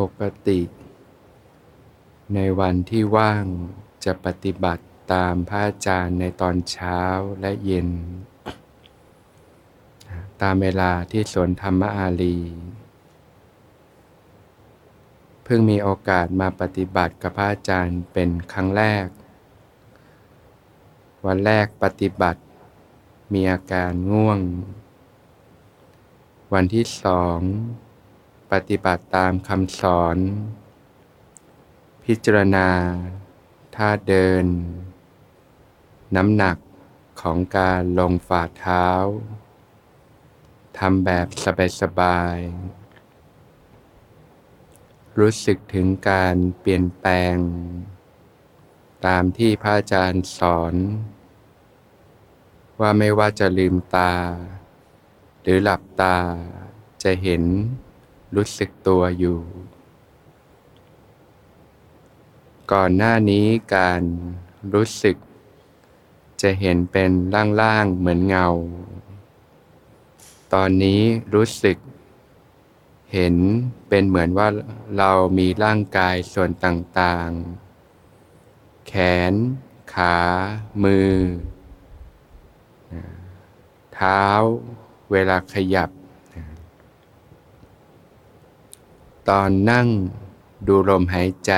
ปกติ ในวันที่ว่างจะปฏิบัติตามพระอาจารย์ในตอนเช้าและเย็น ตามเวลาที่สวนธรรมอารีเพิ่งมีโอกาสมาปฏิบัติกับพระอาจารย์เป็นครั้งแรก วันแรกปฏิบัติมีอาการง่วง วันที่สอง ปฏิบัติตามคำสอน พิจารณาท่าเดิน น้ำหนักของการลงฝ่าเท้าทำแบบสบายๆ รู้สึกถึงการเปลี่ยนแปลง ตามที่พระอาจารย์สอน ว่าไม่ว่าจะลืมตา หรือหลับตาจะเห็น รู้สึกตัวอยู่ ก่อนหน้านี้การรู้สึก จะเห็นเป็นล่างๆเหมือนเงา ตอนนี้รู้สึก เห็นเป็นเหมือนว่าเรามีร่างกายส่วนต่างๆ แขน ขา มือ เท้า เวลาขยับ ตอนนั่งดูลมหายใจ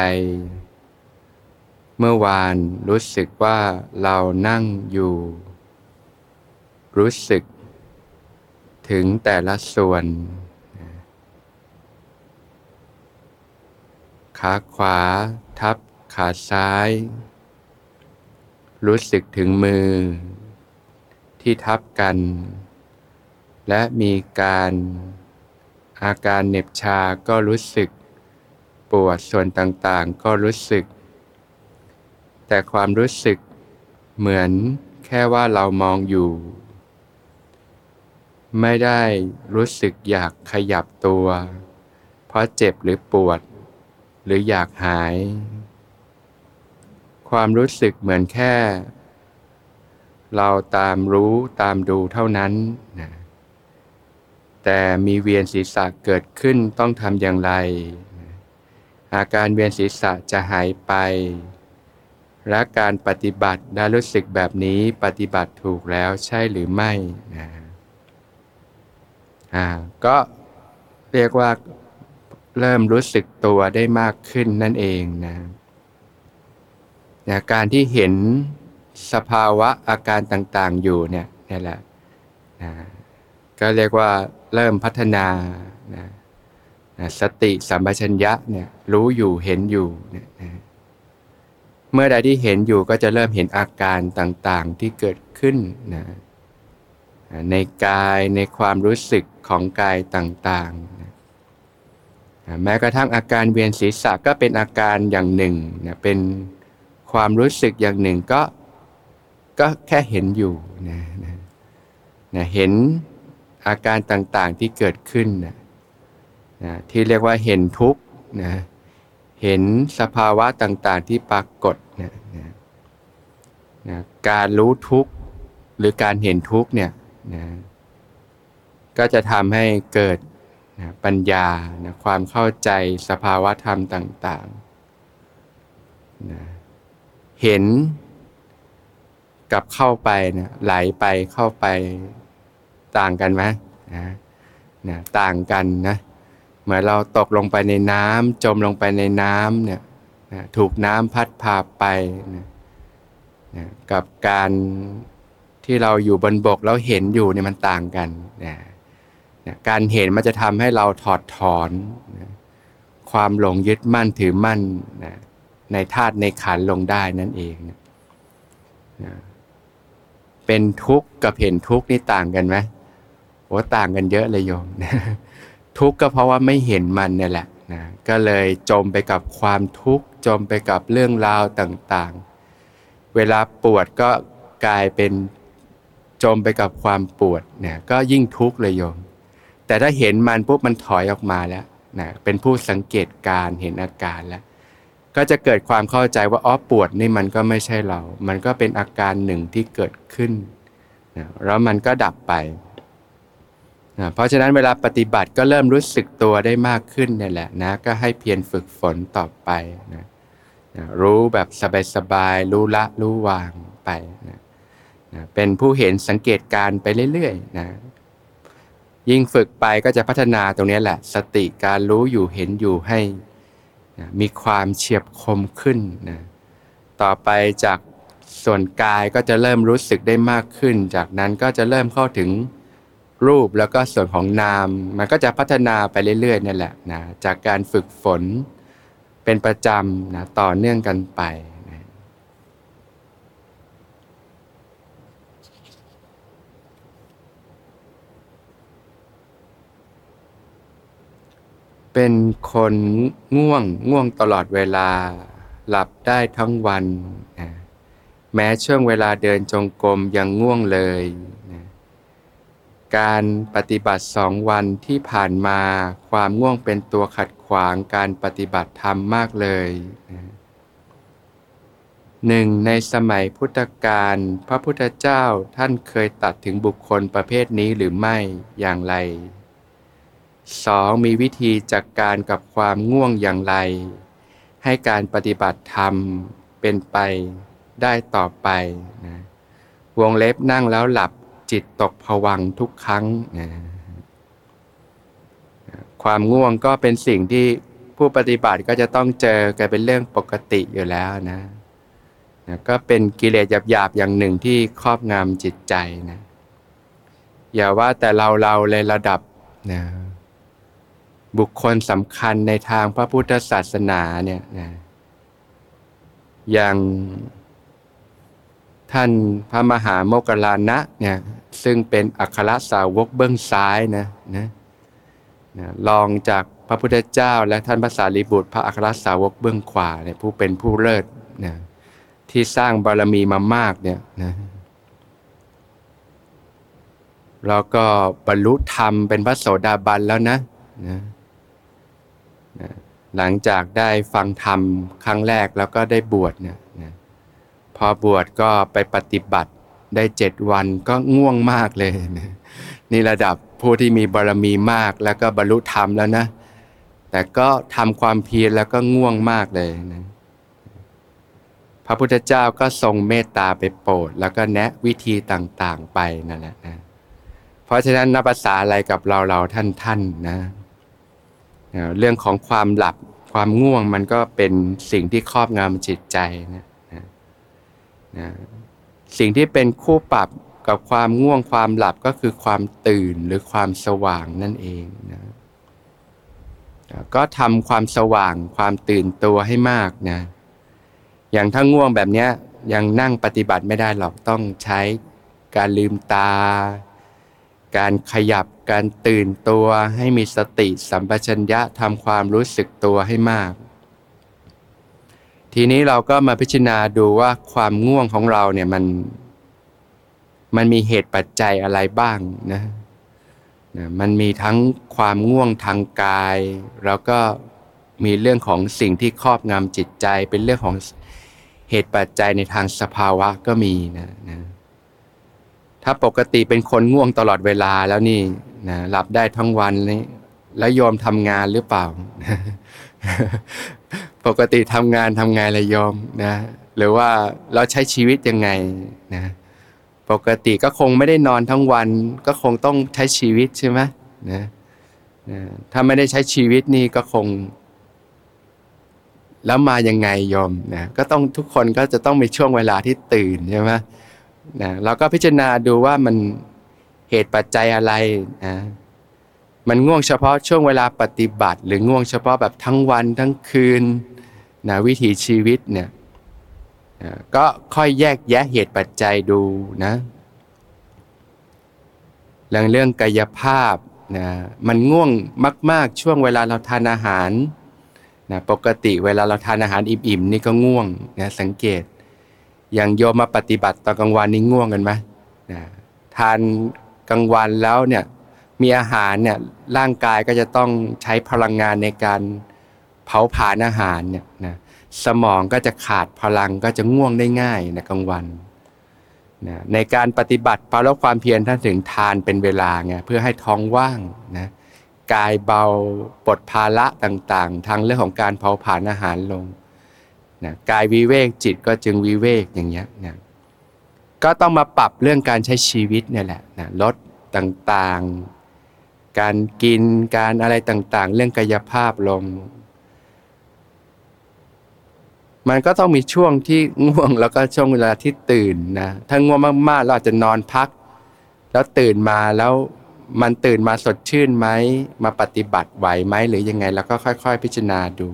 เมื่อวานรู้สึกว่าเรานั่งอยู่ รู้สึกถึงแต่ละส่วน ขาขวาทับขาซ้าย รู้สึกถึงมือ ที่ทับกัน และมีการ อาการเหน็บชาก็รู้สึก ปวดส่วนต่างๆ ก็รู้สึก แต่ความรู้สึกเหมือนแค่ว่าเรามองอยู่ ไม่ได้รู้สึกอยากขยับตัว เพราะเจ็บหรือปวด หรืออยากหาย ความรู้สึกเหมือนแค่ เราตามรู้ตามดูเท่านั้นนะ แต่มีเวียนศีรษะเกิดขึ้นต้องทำอย่างไร อาการเวียนศีรษะจะหายไป และการปฏิบัติได้รู้สึกแบบนี้ปฏิบัติถูกแล้วใช่หรือไม่นะอ่าก็เรียกว่าเริ่มรู้สึกตัวได้มากขึ้นนั่นเองนะนะการที่เห็นสภาวะอาการต่างๆอยู่เนี่ยนี่แหละนะก็เรียกว่า เริ่มพัฒนานะนะสติสัมปชัญญะเนี่ยรู้อยู่เห็นอยู่เนี่ยนะเมื่อใดที่เห็นอยู่ก็จะเริ่มเห็นอาการต่างๆที่เกิดขึ้นนะในกายในความรู้สึกของกายต่างๆนะแม้กระทั่งอาการเวียนศีรษะก็เป็นอาการอย่างหนึ่งนะเป็นความรู้สึกอย่างหนึ่งก็ก็แค่เห็นอยู่นะนะนะเห็น อาการต่างๆที่เกิดขึ้นนะนะที่เรียกว่าเห็นทุกข์นะเห็นสภาวะต่างๆที่ปรากฏนะนะนะการรู้ทุกข์หรือการเห็นทุกข์เนี่ยนะก็จะทำให้เกิดนะปัญญานะความเข้าใจสภาวะธรรมต่างๆนะเห็นกับเข้าไปนะไหลไปเข้าไป ต่างกันไหมนะนะต่างกันนะเหมือนเราตกลงไปในน้ำจมลงไปในน้ำเนี่ยนะถูกน้ำพัดพาไปนะนะกับการที่เราอยู่บนบกแล้วเห็นอยู่เนี่ยมันต่างกันนะนะการเห็นมันจะทำให้เราถอดถอนนะความหลงยึดมั่นถือมั่นนะในธาตุในขันลงได้นั่นเองนะนะเป็นทุกข์กับเห็นทุกข์นี่ต่างกันไหม โอ้ต่างกันเยอะเลยโยมทุกข์ก็เพราะว่าไม่เห็นมันเนี่ยแหละนะก็เลยจมไปกับความทุกข์จมไปกับเรื่องราวต่างๆ เวลาปวดก็กลายเป็นจมไปกับความปวดเนี่ยก็ยิ่งทุกข์เลยโยม แต่ถ้าเห็นมันปุ๊บมันถอยออกมาแล้วนะเป็นผู้สังเกตการเห็นอาการแล้ว ก็จะเกิดความเข้าใจว่าอ๋อปวดนี่มันก็ไม่ใช่เรา มันก็เป็นอาการหนึ่งที่เกิดขึ้นนะแล้วมันก็ดับไป นะเพราะฉะนั้นเวลาปฏิบัติก็เริ่มรู้สึกตัวได้มากขึ้นนี่แหละนะก็ให้เพียรฝึกฝนต่อไปนะนะรู้แบบสบายๆรู้ละรู้วางไปนะนะเป็นผู้เห็นสังเกตการไปเรื่อยๆนะยิ่งฝึกไปก็จะพัฒนาตรงนี้แหละ สติการรู้อยู่เห็นอยู่ให้นะมีความเฉียบคมขึ้นนะต่อไปจากส่วนกายก็จะเริ่มรู้สึกได้มากขึ้น จากนั้นก็จะเริ่มเข้าถึง รูปแล้วก็ส่วนของนาม มันก็จะพัฒนาไปเรื่อยๆนั่แหละนะจากการฝึกฝนเป็นประจำนะต่อเนื่องกันไปนะเป็นคนง่วงง่วงตลอดเวลาหลับได้ทั้งวันนะแม้ช่วงเวลาเดินจงกรมยังง่วงเลย การปฏิบัติสองวันที่ผ่านมา ความง่วงเป็นตัวขัดขวางการปฏิบัติธรรมมากเลยหนึ่งในสมัยพุทธกาลพระพุทธเจ้าท่านเคยตัดถึงบุคคลประเภทนี้หรือไม่อย่างไรสองมีวิธีจัดกการกับความง่วงอย่างไร ให้การปฏิบัติธรรมเป็นไปได้ต่อไปนะวงเล็บนั่งแล้วหลับ จิตตกผวังทุกครั้งนะความง่วงก็เป็นสิ่งที่ผู้ปฏิบัติก็จะต้องเจอกันเป็นเรื่องปกติอยู่แล้วนะนะก็เป็นกิเลสหยาบๆอย่างหนึ่งที่ครอบงำจิตใจนะอย่าว่าแต่เราเราเลยระดับนะบุคคลสำคัญในทางพระพุทธศาสนาเนี่ยนะอย่างท่านพระมหาโมกขลานะเนี่ย ซึ่งเป็นอัครสาวกเบื้องซ้ายนะนะนะลองจากพระพุทธเจ้า และท่านพระสารีบุตร พระอัครสาวกเบื้องขวาเนี่ยผู้เป็นผู้เลิศนะที่สร้างบารมีมามากเนี่ยนะแล้วก็บรรลุธรรมเป็นพระโสดาบันแล้วนะนะนะหลังจากได้ฟังธรรมครั้งแรกแล้วก็ได้บวชเนี่ยนะพอบวชก็ไปปฏิบัติ ได้เจ็ดวันก็ง่วงมากเลย นี่ระดับผู้ที่มีบารมีมากแล้วก็บรรลุธรรมแล้วนะ แต่ก็ทำความเพียรแล้วก็ง่วงมากเลยนะพระพุทธเจ้าก็ทรงเมตตาไปโปรด แล้วก็แนะวิธีต่างๆไปนั่นแหละนะเพราะฉะนั้นนับภาษาอะไรกับเราเราท่านท่านนะเรื่องของความหลับความง่วงมันก็เป็นสิ่งที่ครอบงำจิตใจนะนะ สิ่งที่เป็นคู่ปรับกับความง่วงความหลับก็คือความตื่นหรือความสว่างนั่นเองนะก็ทำความสว่างความตื่นตัวให้มากนะอย่างถ้าง่วงแบบนี้ยังนั่งปฏิบัติไม่ได้หรอกต้องใช้การลืมตา การขยับการตื่นตัวให้มีสติสัมปชัญญะทำความรู้สึกตัวให้มาก ทีนี้เราก็มาพิจารณาดูว่าความง่วงของเราเนี่ยมัน มันมีเหตุปัจจัยอะไรบ้างนะนะมันมีทั้งความง่วงทางกาย แล้วก็มีเรื่องของสิ่งที่ครอบงำจิตใจ เป็นเรื่องของเหตุปัจจัยในทางสภาวะก็มีนะนะถ้าปกติเป็นคนง่วงตลอดเวลาแล้วนี่นะหลับได้ทั้งวันนี้แล้วยอมทำงานหรือเปล่า ปกติทำงานทำไงเลยยอมนะ หรือว่าเราใช้ชีวิตยังไงนะ ปกติก็คงไม่ได้นอนทั้งวัน ก็คงต้องใช้ชีวิตใช่ไหมนะนะถ้าไม่ได้ใช้ชีวิตนี่ก็คง แล้วมายังไงยอมนะก็ต้องทุกคนก็จะต้องมีช่วงเวลาที่ตื่นใช่ไหมนะเราก็พิจารณาดูว่ามันเหตุปัจจัยอะไรนะ มันง่วงเฉพาะช่วงเวลาปฏิบัติ หรือง่วงเฉพาะแบบทั้งวันทั้งคืนนะวิถีชีวิตเนี่ยนะก็ค่อยแยกแยะเหตุปัจจัยดูนะเรื่องเรื่องกายภาพนะมันง่วงมาก ๆ ช่วงเวลาเราทานอาหารนะปกติเวลาเราทานอาหารอิ่มๆนี่ก็ง่วงนะสังเกต อย่างโยมมาปฏิบัติตอนกลางวันนี่ง่วงกันไหมนะทานกลางวันแล้วเนี่ย มีอาหารเนี่ยร่างกายก็จะต้องใช้พลังงานในการเผาผลาญอาหารเนี่ยนะสมองก็จะขาดพลังก็จะง่วงได้ง่ายในกลางวันนะในการปฏิบัติเปาแล้วความเพียรท่านถึงทานเป็นเวลาไงเพื่อให้ท้องว่างนะกายเบาปลดภาระต่างๆ ทางเรื่องของการเผาผลาญอาหารลงนะกายวิเวกจิตก็จึงวิเวกอย่างเงี้ยนะก็ต้องมาปรับเรื่องการใช้ชีวิตเนี่ยแหละนะลดต่างๆ การกินการอะไรต่างๆ เรื่องกายภาพลง มันก็ต้องมีช่วงที่ง่วงแล้วก็ช่วงเวลาที่ตื่นนะถ้าง่วงมากๆ เราอาจจะนอนพัก แล้วตื่นมาแล้วมันตื่นมาสดชื่นไหมมาปฏิบัติไหวไหมหรือยังไง แล้วก็ค่อย ๆ พิจารณาดู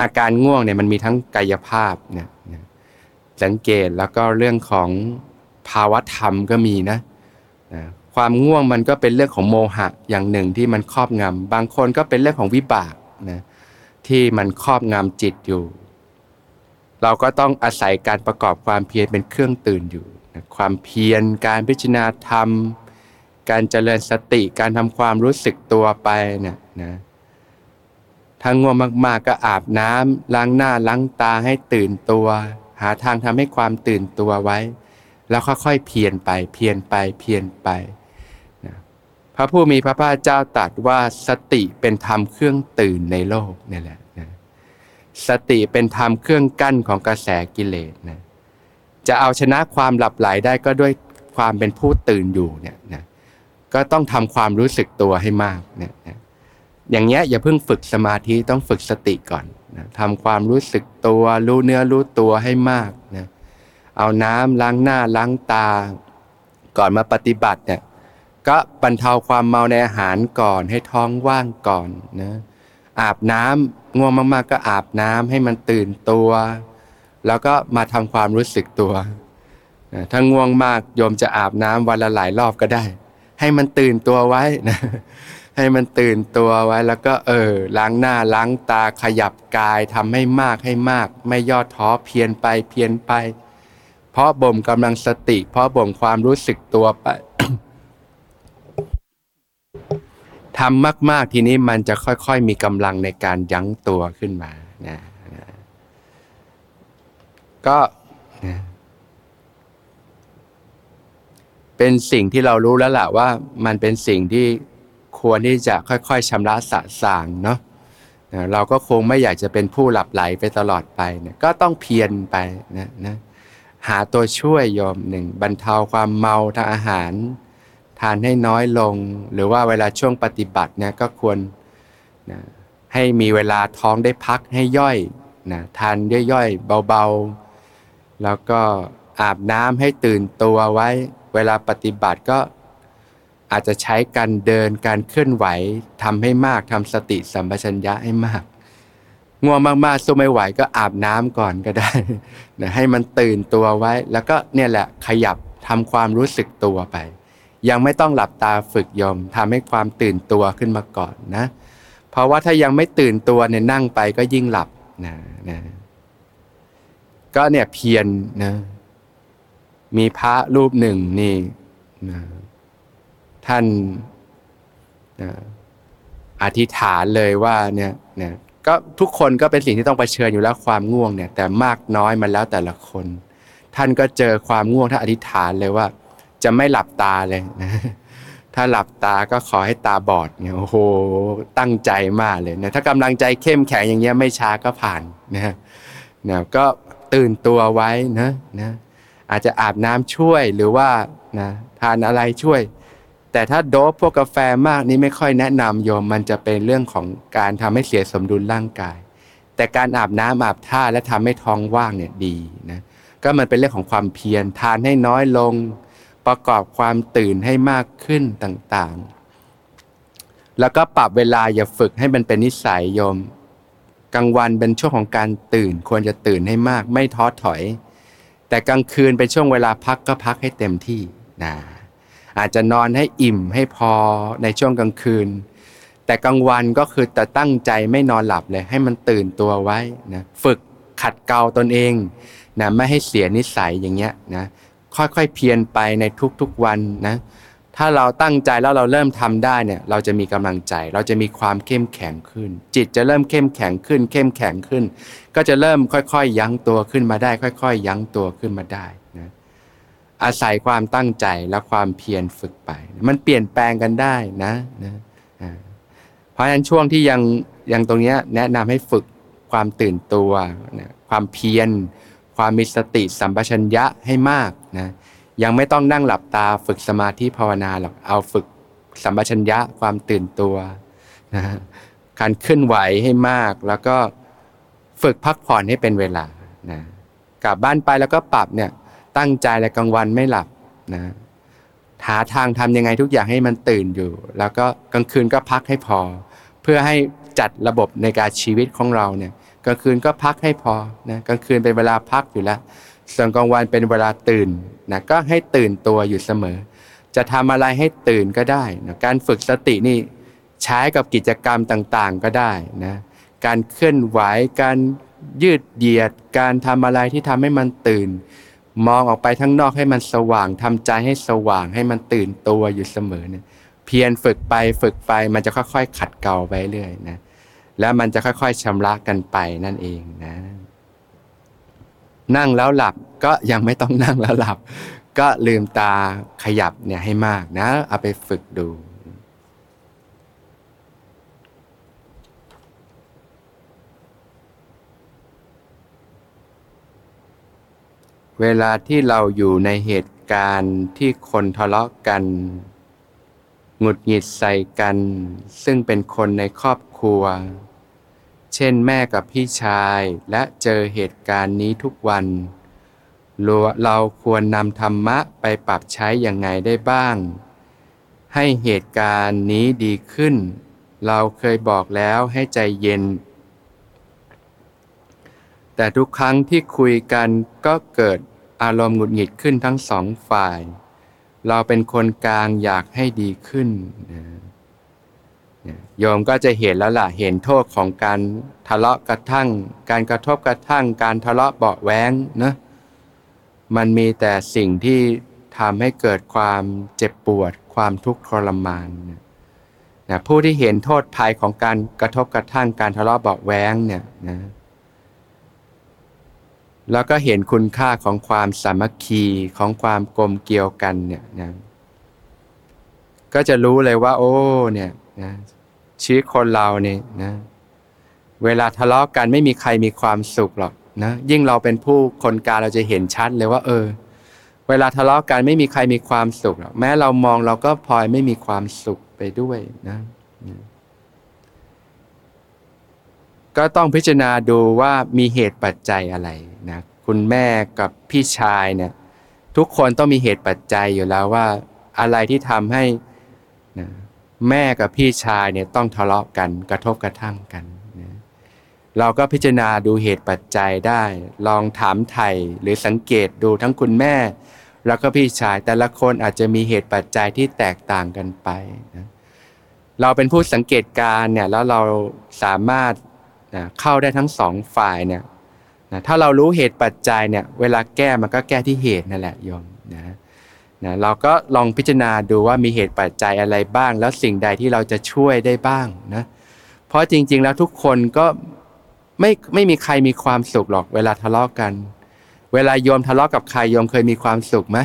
อาการง่วงเนี่ยมันมีทั้งกายภาพเนี่ยสังเกตแล้วก็เรื่องของภาวะธรรมก็มีนะนะ ความง่วงมันก็เป็นเรื่องของโมหะอย่างหนึ่งที่มันครอบงำบางคนก็เป็นเรื่องของวิบากนะที่มันครอบงำจิตอยู่ เราก็ต้องอาศัยการประกอบความเพียรเป็นเครื่องตื่นอยู่นะความเพียรการพิจารณาธรรม การเจริญสติการทำความรู้สึกตัวไปเนี่ยนะถ้าง่วงมากๆก็อาบน้ำล้างหน้าล้างตาให้ตื่นตัว หาทางทำให้ความตื่นตัวไว้ แล้วค่อยๆเพียรไปเพียรไปเพียรไป พระผู้มีพระภาคเจ้าตรัสว่าสติเป็นธรรมเครื่องตื่นในโลกนี่แหละนะสติเป็นธรรมเครื่องกั้นของกระแสกิเลสนะจะเอาชนะความหลับไหลได้ก็ด้วยความเป็นผู้ตื่นอยู่เนี่ยนะก็ต้องทำความรู้สึกตัวให้มากเนี่ยนะอย่างเงี้ยอย่าเพิ่งฝึกสมาธิต้องฝึกสติก่อนนะทำความรู้สึกตัวรู้เนื้อรู้ตัวให้มากนะเอาน้ำล้างหน้าล้างตา ก่อนมาปฏิบัติเนี่ย ก็บรรเทาความเมาในอาหารก่อนให้ท้องว่างก่อนนะอาบน้ำง่วงมากๆก็อาบน้ำให้มันตื่นตัว แล้วก็มาทำความรู้สึกตัวถ้าง่วงมากโยมจะอาบน้ำวันละหลายรอบก็ได้ ให้มันตื่นตัวไว้นะให้มันตื่นตัวไว้แล้วก็เออล้างหน้าล้างตาขยับกายทำให้มากให้มาก ไม่ย่อท้อเพียนไปเพียนไป เพราะบ่มกำลังสติ เพราะบ่มความรู้สึกตัวไป ทำมาก ๆ ทีนี้มันจะค่อยๆ มีกำลังในการยั้งตัวขึ้นมานะนะก็นะเป็นสิ่งที่เรารู้แล้วล่ะว่ามันเป็นสิ่งที่ควรที่จะค่อยๆชำระสะสางเนาะเราก็คงไม่อยากจะเป็นผู้หลับไหลไปตลอดไปเนี่ยก็ต้องเพียรไปนะนะหาตัวช่วยยอมหนึ่งบรรเทาความเมาทางอาหาร ทานให้น้อยลง หรือว่าเวลาช่วงปฏิบัติเนี่ยก็ควรนะให้มีเวลาท้องได้พักให้ย่อยนะทานย่อยๆเบาๆ แล้วก็อาบน้ำให้ตื่นตัวไว้ เวลาปฏิบัติก็อาจจะใช้การเดินการเคลื่อนไหวทำให้มากทำสติสัมปชัญญะให้มากง่วงมากๆสู้ไม่ไหวก็อาบน้ำก่อนก็ได้นะให้มันตื่นตัวไว้ แล้วก็เนี่ยแหละขยับทำความรู้สึกตัวไป ยังไม่ต้องหลับตาฝึกยมทำให้ความตื่นตัวขึ้นมาก่อนนะ เพราะว่าถ้ายังไม่ตื่นตัวเนี่ยนั่งไปก็ยิ่งหลับนะนะก็เนี่ยเพียรนะมีพระรูปหนึ่งนี่นะท่านนะอธิษฐานเลยว่าเนี่ยนี่ยก็ทุกคนก็เป็นสิ่งที่ต้องเผชิญอยู่แล้วความง่วงเนี่ย แต่มากน้อยมันแล้วแต่ละคน ท่านก็เจอความง่วงท่านอธิษฐานเลยว่า จะไม่หลับตาเลยนะถ้าหลับตาก็ขอให้ตาบอดเนี่ยโอ้โหตั้งใจมากเลยนะถ้ากำลังใจเข้มแข็งอย่างเงี้ยไม่ช้าก็ผ่านนะนะก็ตื่นตัวไว้นะนะอาจจะอาบน้ำช่วยหรือว่านะทานอะไรช่วย แต่ถ้าโดบพวกกาแฟมากนี่ไม่ค่อยแนะนำโยมมันจะเป็นเรื่องของการทำให้เสียสมดุลร่างกาย แต่การอาบน้ำอาบท่าและทำให้ท้องว่างเนี่ยดีนะก็มันเป็นเรื่องของความเพียรทานให้น้อยลง ประกอบความตื่นให้มากขึ้นต่างๆ แล้วก็ปรับเวลาอย่าฝึกให้มันเป็นนิสัยโยม กลางวันเป็นช่วงของการตื่น ควรจะตื่นให้มาก ไม่ท้อถอย แต่กลางคืนเป็นช่วงเวลาพักก็พักให้เต็มที่นะอาจจะนอนให้อิ่มให้พอในช่วงกลางคืน แต่กลางวันก็คือแต่ตั้งใจไม่นอนหลับเลย ให้มันตื่นตัวไว้นะฝึกขัดเกลาตนเองนะไม่ให้เสียนิสัยอย่างเงี้ยนะ ค่อยๆเพียรไปในทุกๆวันนะถ้าเราตั้งใจแล้วเราเริ่มทำได้เนี่ยเราจะมีกำลังใจ เราจะมีความเข้มแข็งขึ้น จิตจะเริ่มเข้มแข็งขึ้น เข้มแข็งขึ้น ก็จะเริ่มค่อยๆ ยั้งตัวขึ้นมาได้ ค่อย ๆ ยั้งตัวขึ้นมาได้นะอาศัยความตั้งใจและความเพียรฝึกไป มันเปลี่ยนแปลงกันได้นะนะเพราะฉะนั้นช่วงที่ยังยังตรงนี้แนะนำให้ฝึกความตื่นตัว ความเพียร ความมีสติสัมปชัญญะให้มากนะยังไม่ต้องนั่งหลับตาฝึกสมาธิภาวนาหรอกเอาฝึกสัมปชัญญะความตื่นตัวนะการเคลื่อนไหวให้มาก แล้วก็ฝึกพักผ่อนให้เป็นเวลานะกลับบ้านไปแล้วก็ปรับเนี่ยตั้งใจและกลางวันไม่หลับนะหาทางทำยังไงทุกอย่างให้มันตื่นอยู่ แล้วก็กลางคืนก็พักให้พอ เพื่อให้จัดระบบในการชีวิตของเราเนี่ย กลางคืนก็พักให้พอนะกลางคืนเป็นเวลาพักอยู่แล้ว ส่วนกลางวันเป็นเวลาตื่นนะก็ให้ตื่นตัวอยู่เสมอ จะทำอะไรให้ตื่นก็ได้นะการฝึกสตินี่ใช้กับกิจกรรมต่างๆก็ได้นะการเคลื่อนไหวการยืดเหยียด การทำอะไรที่ทำให้มันตื่น มองออกไปทั้งนอกให้มันสว่างทำใจให้สว่างให้มันตื่นตัวอยู่เสมอเนี่ยเพียรฝึกไปฝึกไปมันจะค่อยๆ ขัดเกลาไปเรื่อยนะ แล้วมันจะค่อยๆชำระกันไปนั่นเองนะ นั่งแล้วหลับก็ยังไม่ต้องนั่งแล้วหลับ ก็ลืมตาขยับเนี่ยให้มากนะ เอาไปฝึกดูเวลาที่เราอยู่ในเหตุการณ์ที่คนทะเลาะกัน หงุดหงิดใส่กัน ซึ่งเป็นคนในครอบครัว เช่นแม่กับพี่ชายและเจอเหตุการณ์นี้ทุกวัน เราควรนำธรรมะไปปรับใช้อย่างไงได้บ้าง ให้เหตุการณ์นี้ดีขึ้น เราเคยบอกแล้วให้ใจเย็น แต่ทุกครั้งที่คุยกันก็เกิดอารมณ์หงุดหงิดขึ้นทั้งสองฝ่าย เราเป็นคนกลางอยากให้ดีขึ้นนะ โยมก็จะเห็นแล้วล่ะ เห็นโทษของการทะเลาะกระทั่ง การกระทบกระทั่ง การทะเลาะเบาแว้งนะมันมีแต่สิ่งที่ทำให้เกิดความเจ็บปวด ความทุกข์ทรมานนะผู้ที่เห็นโทษภัยของการกระทบกระทั่ง การทะเลาะเบาแว้งเนี่ยนะแล้วก็เห็นคุณค่าของความสามัคคีของความกลมเกี่ยวกันเนี่ยนะก็จะรู้เลยว่า โอ้เนี่ยนะ ชีวิตคนเราเนี่ยนะเวลาทะเลาะกันไม่มีใครมีความสุขหรอกนะยิ่งเราเป็นผู้คนกลางเราจะเห็นชัดเลยว่า เออ เวลาทะเลาะกันไม่มีใครมีความสุขหรอกแม้เรามองเราก็พลอยไม่มีความสุขไปด้วยนะก็ต้องพิจารณาดูว่ามีเหตุปัจจัยอะไรนะคุณแม่กับพี่ชายเนี่ย ทุกคนต้องมีเหตุปัจจัยอยู่แล้วว่า อะไรที่ทำให้นะ แม่กับพี่ชายเนี่ยต้องทะเลาะกันกระทบกระทั่งกันนะเราก็พิจารณาดูเหตุปัจจัยได้ ลองถามไถ่หรือสังเกตดูทั้งคุณแม่ แล้วก็พี่ชายแต่ละคนอาจจะมีเหตุปัจจัยที่แตกต่างกันไปนะเราเป็นผู้สังเกตการเนี่ยแล้วเราสามารถเข้าได้ทั้งสองฝ่ายเนี่ยนะถ้าเรารู้เหตุปัจจัยเนี่ยเวลาแก้มันก็แก้ที่เหตุนั่นแหละโยมนะ นะเราก็ลองพิจารณาดูว่ามีเหตุปัจจัยอะไรบ้าง แล้วสิ่งใดที่เราจะช่วยได้บ้างนะเพราะจริง ๆ แล้วทุกคนก็ไม่ไม่มีใครมีความสุขหรอก เวลาทะเลาะกกัน เวลาโยมทะเลาะกับใครโยมเคยมีความสุขไหม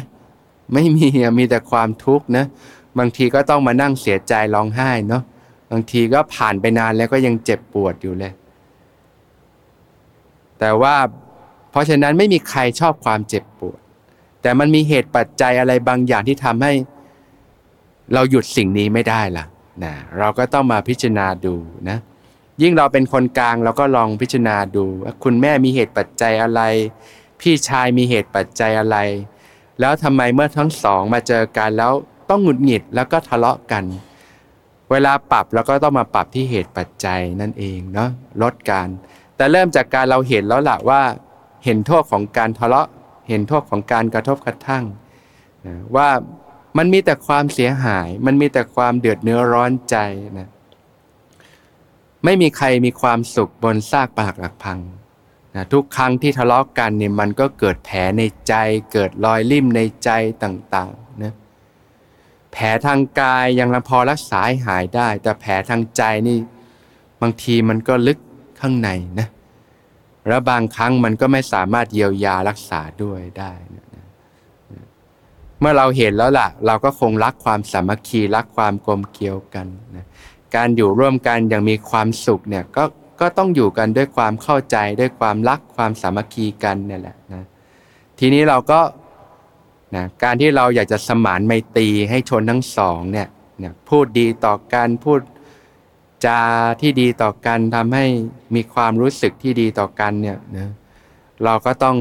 ไม่มีมีแต่ความทุกข์นะบางทีก็ต้องมานั่งเสียใจร้องไห้เนาะบางทีก็ผ่านไปนานแล้วก็ยังเจ็บปวดอยู่เลย แต่ว่าเพราะฉะนั้นไม่มีใครชอบความเจ็บปวด แต่มันมีเหตุปัจจัยอะไรบางอย่างที่ทำให้เราหยุดสิ่งนี้ไม่ได้ล่ะนะเราก็ต้องมาพิจารณาดูนะยิ่งเราเป็นคนกลางเราก็ลองพิจารณาดูว่าคุณแม่มีเหตุปัจจัยอะไร พี่ชายมีเหตุปัจจัยอะไร แล้วทำไมเมื่อทั้งสองมาเจอกันแล้วต้องหงุดหงิดแล้วก็ทะเลาะกัน เวลาปรับเราก็ต้องมาปรับที่เหตุปัจจัยนั่นเองเนาะลดการ แต่เริ่มจากการเราเห็นแล้วล่ะว่า เห็นโทษของการทะเลาะ เห็นโทษของการกระทบกระทั่งนะว่ามันมีแต่ความเสียหาย มันมีแต่ความเดือดเนื้อร้อนใจนะไม่มีใครมีความสุขบนซากปากหลักพังนะทุกครั้งที่ทะเลาะกกันเนี่ยมันก็เกิดแผลในใจ เกิดรอยริ่มในใจต่างๆนะแผลทางกายยังพอรักษาหายได้ แต่แผลทางใจนี่บางทีมันก็ลึกข้างในนะ แล้วบางครั้งมันก็ไม่สามารถเยียวยารักษาด้วยได้นะเมื่อเราเห็นแล้วล่ะ เราก็คงรักความสามัคคีรักความกลมเกลียวกันนะการอยู่ร่วมกันอย่างมีความสุขเนี่ยก็ก็ต้องอยู่กันด้วยความเข้าใจด้วยความรักความสามัคคีกันเนี่ยแหละนะทีนี้เราก็นะการที่เราอยากจะสมานไมตรีให้ชนทั้งสองเนี่ยเนี่ยพูดดีต่อกันพูด จาที่ดีต่อกันทำให้มีความรู้สึกที่ดีต่อกันเนี่ยนะเราก็ต้อง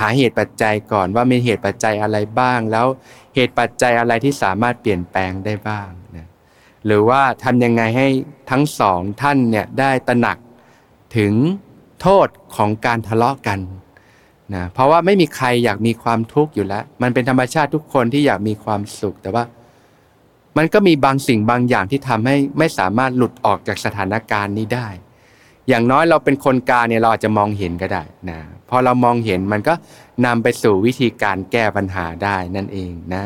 หาเหตุปัจจัยก่อนว่ามีเหตุปัจจัยอะไรบ้าง แล้วเหตุปัจจัยอะไรที่สามารถเปลี่ยนแปลงได้บ้างนะหรือว่าทำยังไงให้ทั้งสองท่านเนี่ยได้ตระหนักถึงโทษของการทะเลาะกันนะเพราะว่าไม่มีใครอยากมีความทุกข์อยู่แล้ว มันเป็นธรรมชาติทุกคนที่อยากมีความสุขแต่ว่า มันก็มีบางสิ่งบางอย่างที่ทำให้ไม่สามารถหลุดออกจากสถานการณ์นี้ได้ อย่างน้อยเราเป็นคนกลางเนี่ยเราอาจจะมองเห็นก็ได้นะพอเรามองเห็นมันก็นำไปสู่วิธีการแก้ปัญหาได้นั่นเองนะ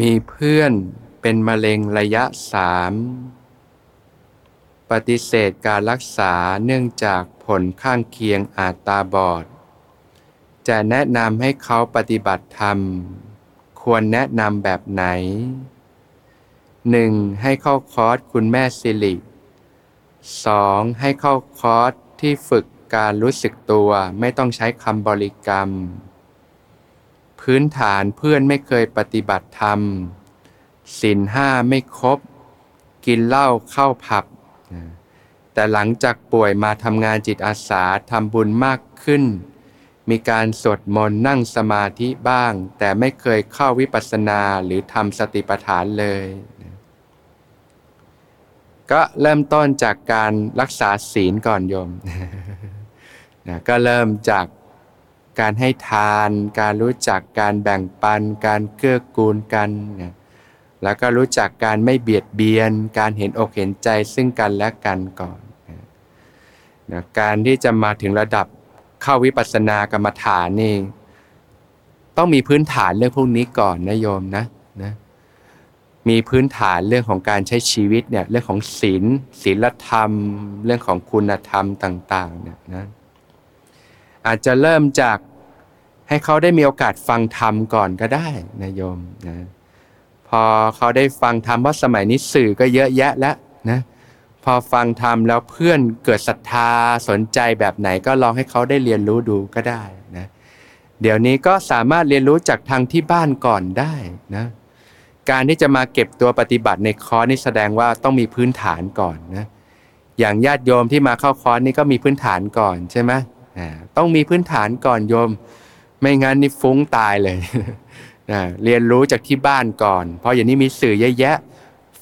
มีเพื่อนเป็นมะเร็งระยะสาม ปฏิเสธการรักษาเนื่องจากผลข้างเคียงอาจตาบอด จะแนะนำให้เขาปฏิบัติธรรม ควรแนะนำแบบไหน 1. ให้เข้าคอร์สคุณแม่สิริ 2. ให้เข้าคอร์สที่ฝึกการรู้สึกตัวไม่ต้องใช้คำบริกรรม พื้นฐานเพื่อนไม่เคยปฏิบัติธรรมศีลห้าไม่ครบ กินเหล้าเข้าผับ แต่หลังจากป่วยมาทำงานจิตอาสาทำบุญมากขึ้น มีการสวดมนต์นั่งสมาธิบ้าง แต่ไม่เคยเข้าวิปัสสนาหรือทำสติปัฏฐานเลย ก็เริ่มต้นจากการรักษาศีลก่อนโยมนะก็เริ่มจากการให้ทาน การรู้จักการแบ่งปัน การเกื้อกูลกันนะ แล้วก็รู้จักการไม่เบียดเบียน การเห็นอกเห็นใจซึ่งกันและกันก่อนนะการที่จะมาถึงระดับเข้าวิปัสสนากรรมฐานนี่ต้องมีพื้นฐานเรื่องพวกนี้ก่อนนะโยมนะนะมีพื้นฐานเรื่องของการใช้ชีวิตเนี่ยเรื่องของศีลศีลธรรม เรื่องของคุณธรรมต่างๆเนี่ยนะอาจจะเริ่มจากให้เขาได้มีโอกาสฟังธรรมก่อนก็ได้นะโยมนะ พอเขาได้ฟังธรรมว่าสมัยนี้สื่อก็เยอะแยะแล้วนะพอฟังธรรมแล้วเพื่อนเกิดศรัทธาสนใจแบบไหนก็ลองให้เขาได้เรียนรู้ดูก็ได้นะเดี๋ยวนี้ก็สามารถเรียนรู้จากทางที่บ้านก่อนได้นะการที่จะมาเก็บตัวปฏิบัติในคอร์สนี่แสดงว่าต้องมีพื้นฐานก่อนนะอย่างญาติโยมที่มาเข้าคอร์สนี่ก็มีพื้นฐานก่อนใช่ไหมต้องมีพื้นฐานก่อนโยม ไม่งั้นนี่ฟุ้งตายเลย นะเรียนรู้จากที่บ้านก่อน เพราะอย่างนี้มีสื่อเยอะแยะ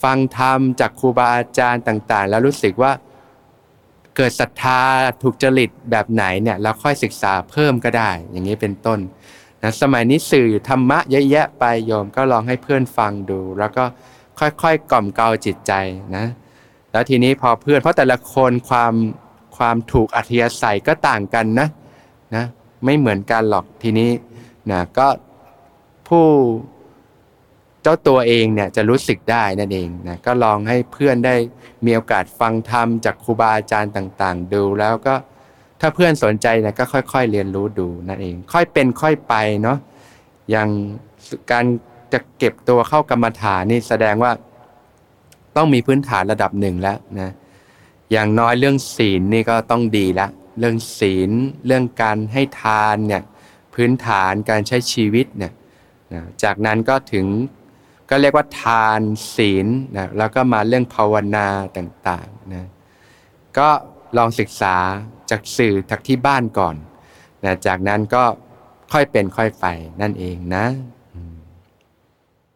ฟังธรรมจากครูบาอาจารย์ต่างๆ แล้วรู้สึกว่าเกิดศรัทธาถูกจริตแบบไหนเนี่ยเราค่อยศึกษาเพิ่มก็ได้ อย่างนี้เป็นต้นนะสมัยนี้สื่อธรรมะเยอะแยะไปโยมก็ลองให้เพื่อนฟังดู แล้วก็ค่อยๆกล่อมเกลาจิตใจนะแล้วทีนี้พอเพื่อนเพราะแต่ละคนความความถูกอัธยาศัยก็ต่างกันนะนะไม่เหมือนกันหรอกทีนี้นะก็ ผู้เจ้าตัวเองเนี่ยจะรู้สึกได้นั่นเองนะก็ลองให้เพื่อนได้มีโอกาสฟังธรรมจากครูบาอาจารย์ต่าง ๆ ดูแล้วก็ถ้าเพื่อนสนใจเนี่ยก็ค่อย ๆ เรียนรู้ดูนั่นเอง ค่อยเป็นค่อยไปเนาะอย่างการจะเก็บตัวเข้ากรรมฐานนี่แสดงว่าต้องมีพื้นฐานระดับหนึ่งแล้วนะอย่างน้อยเรื่องศีลนี่ก็ต้องดีละ เรื่องศีล เรื่องการให้ทานเนี่ยพื้นฐานการใช้ชีวิตเนี่ย นะจากนั้นก็ถึงก็เรียกว่าทานศีลนะแล้วก็มาเรื่องภาวนาต่างๆนะก็ลองศึกษาจากสื่อจากที่บ้านก่อนนะจากนั้นก็ค่อยเป็นค่อยไปนั่นเองนะ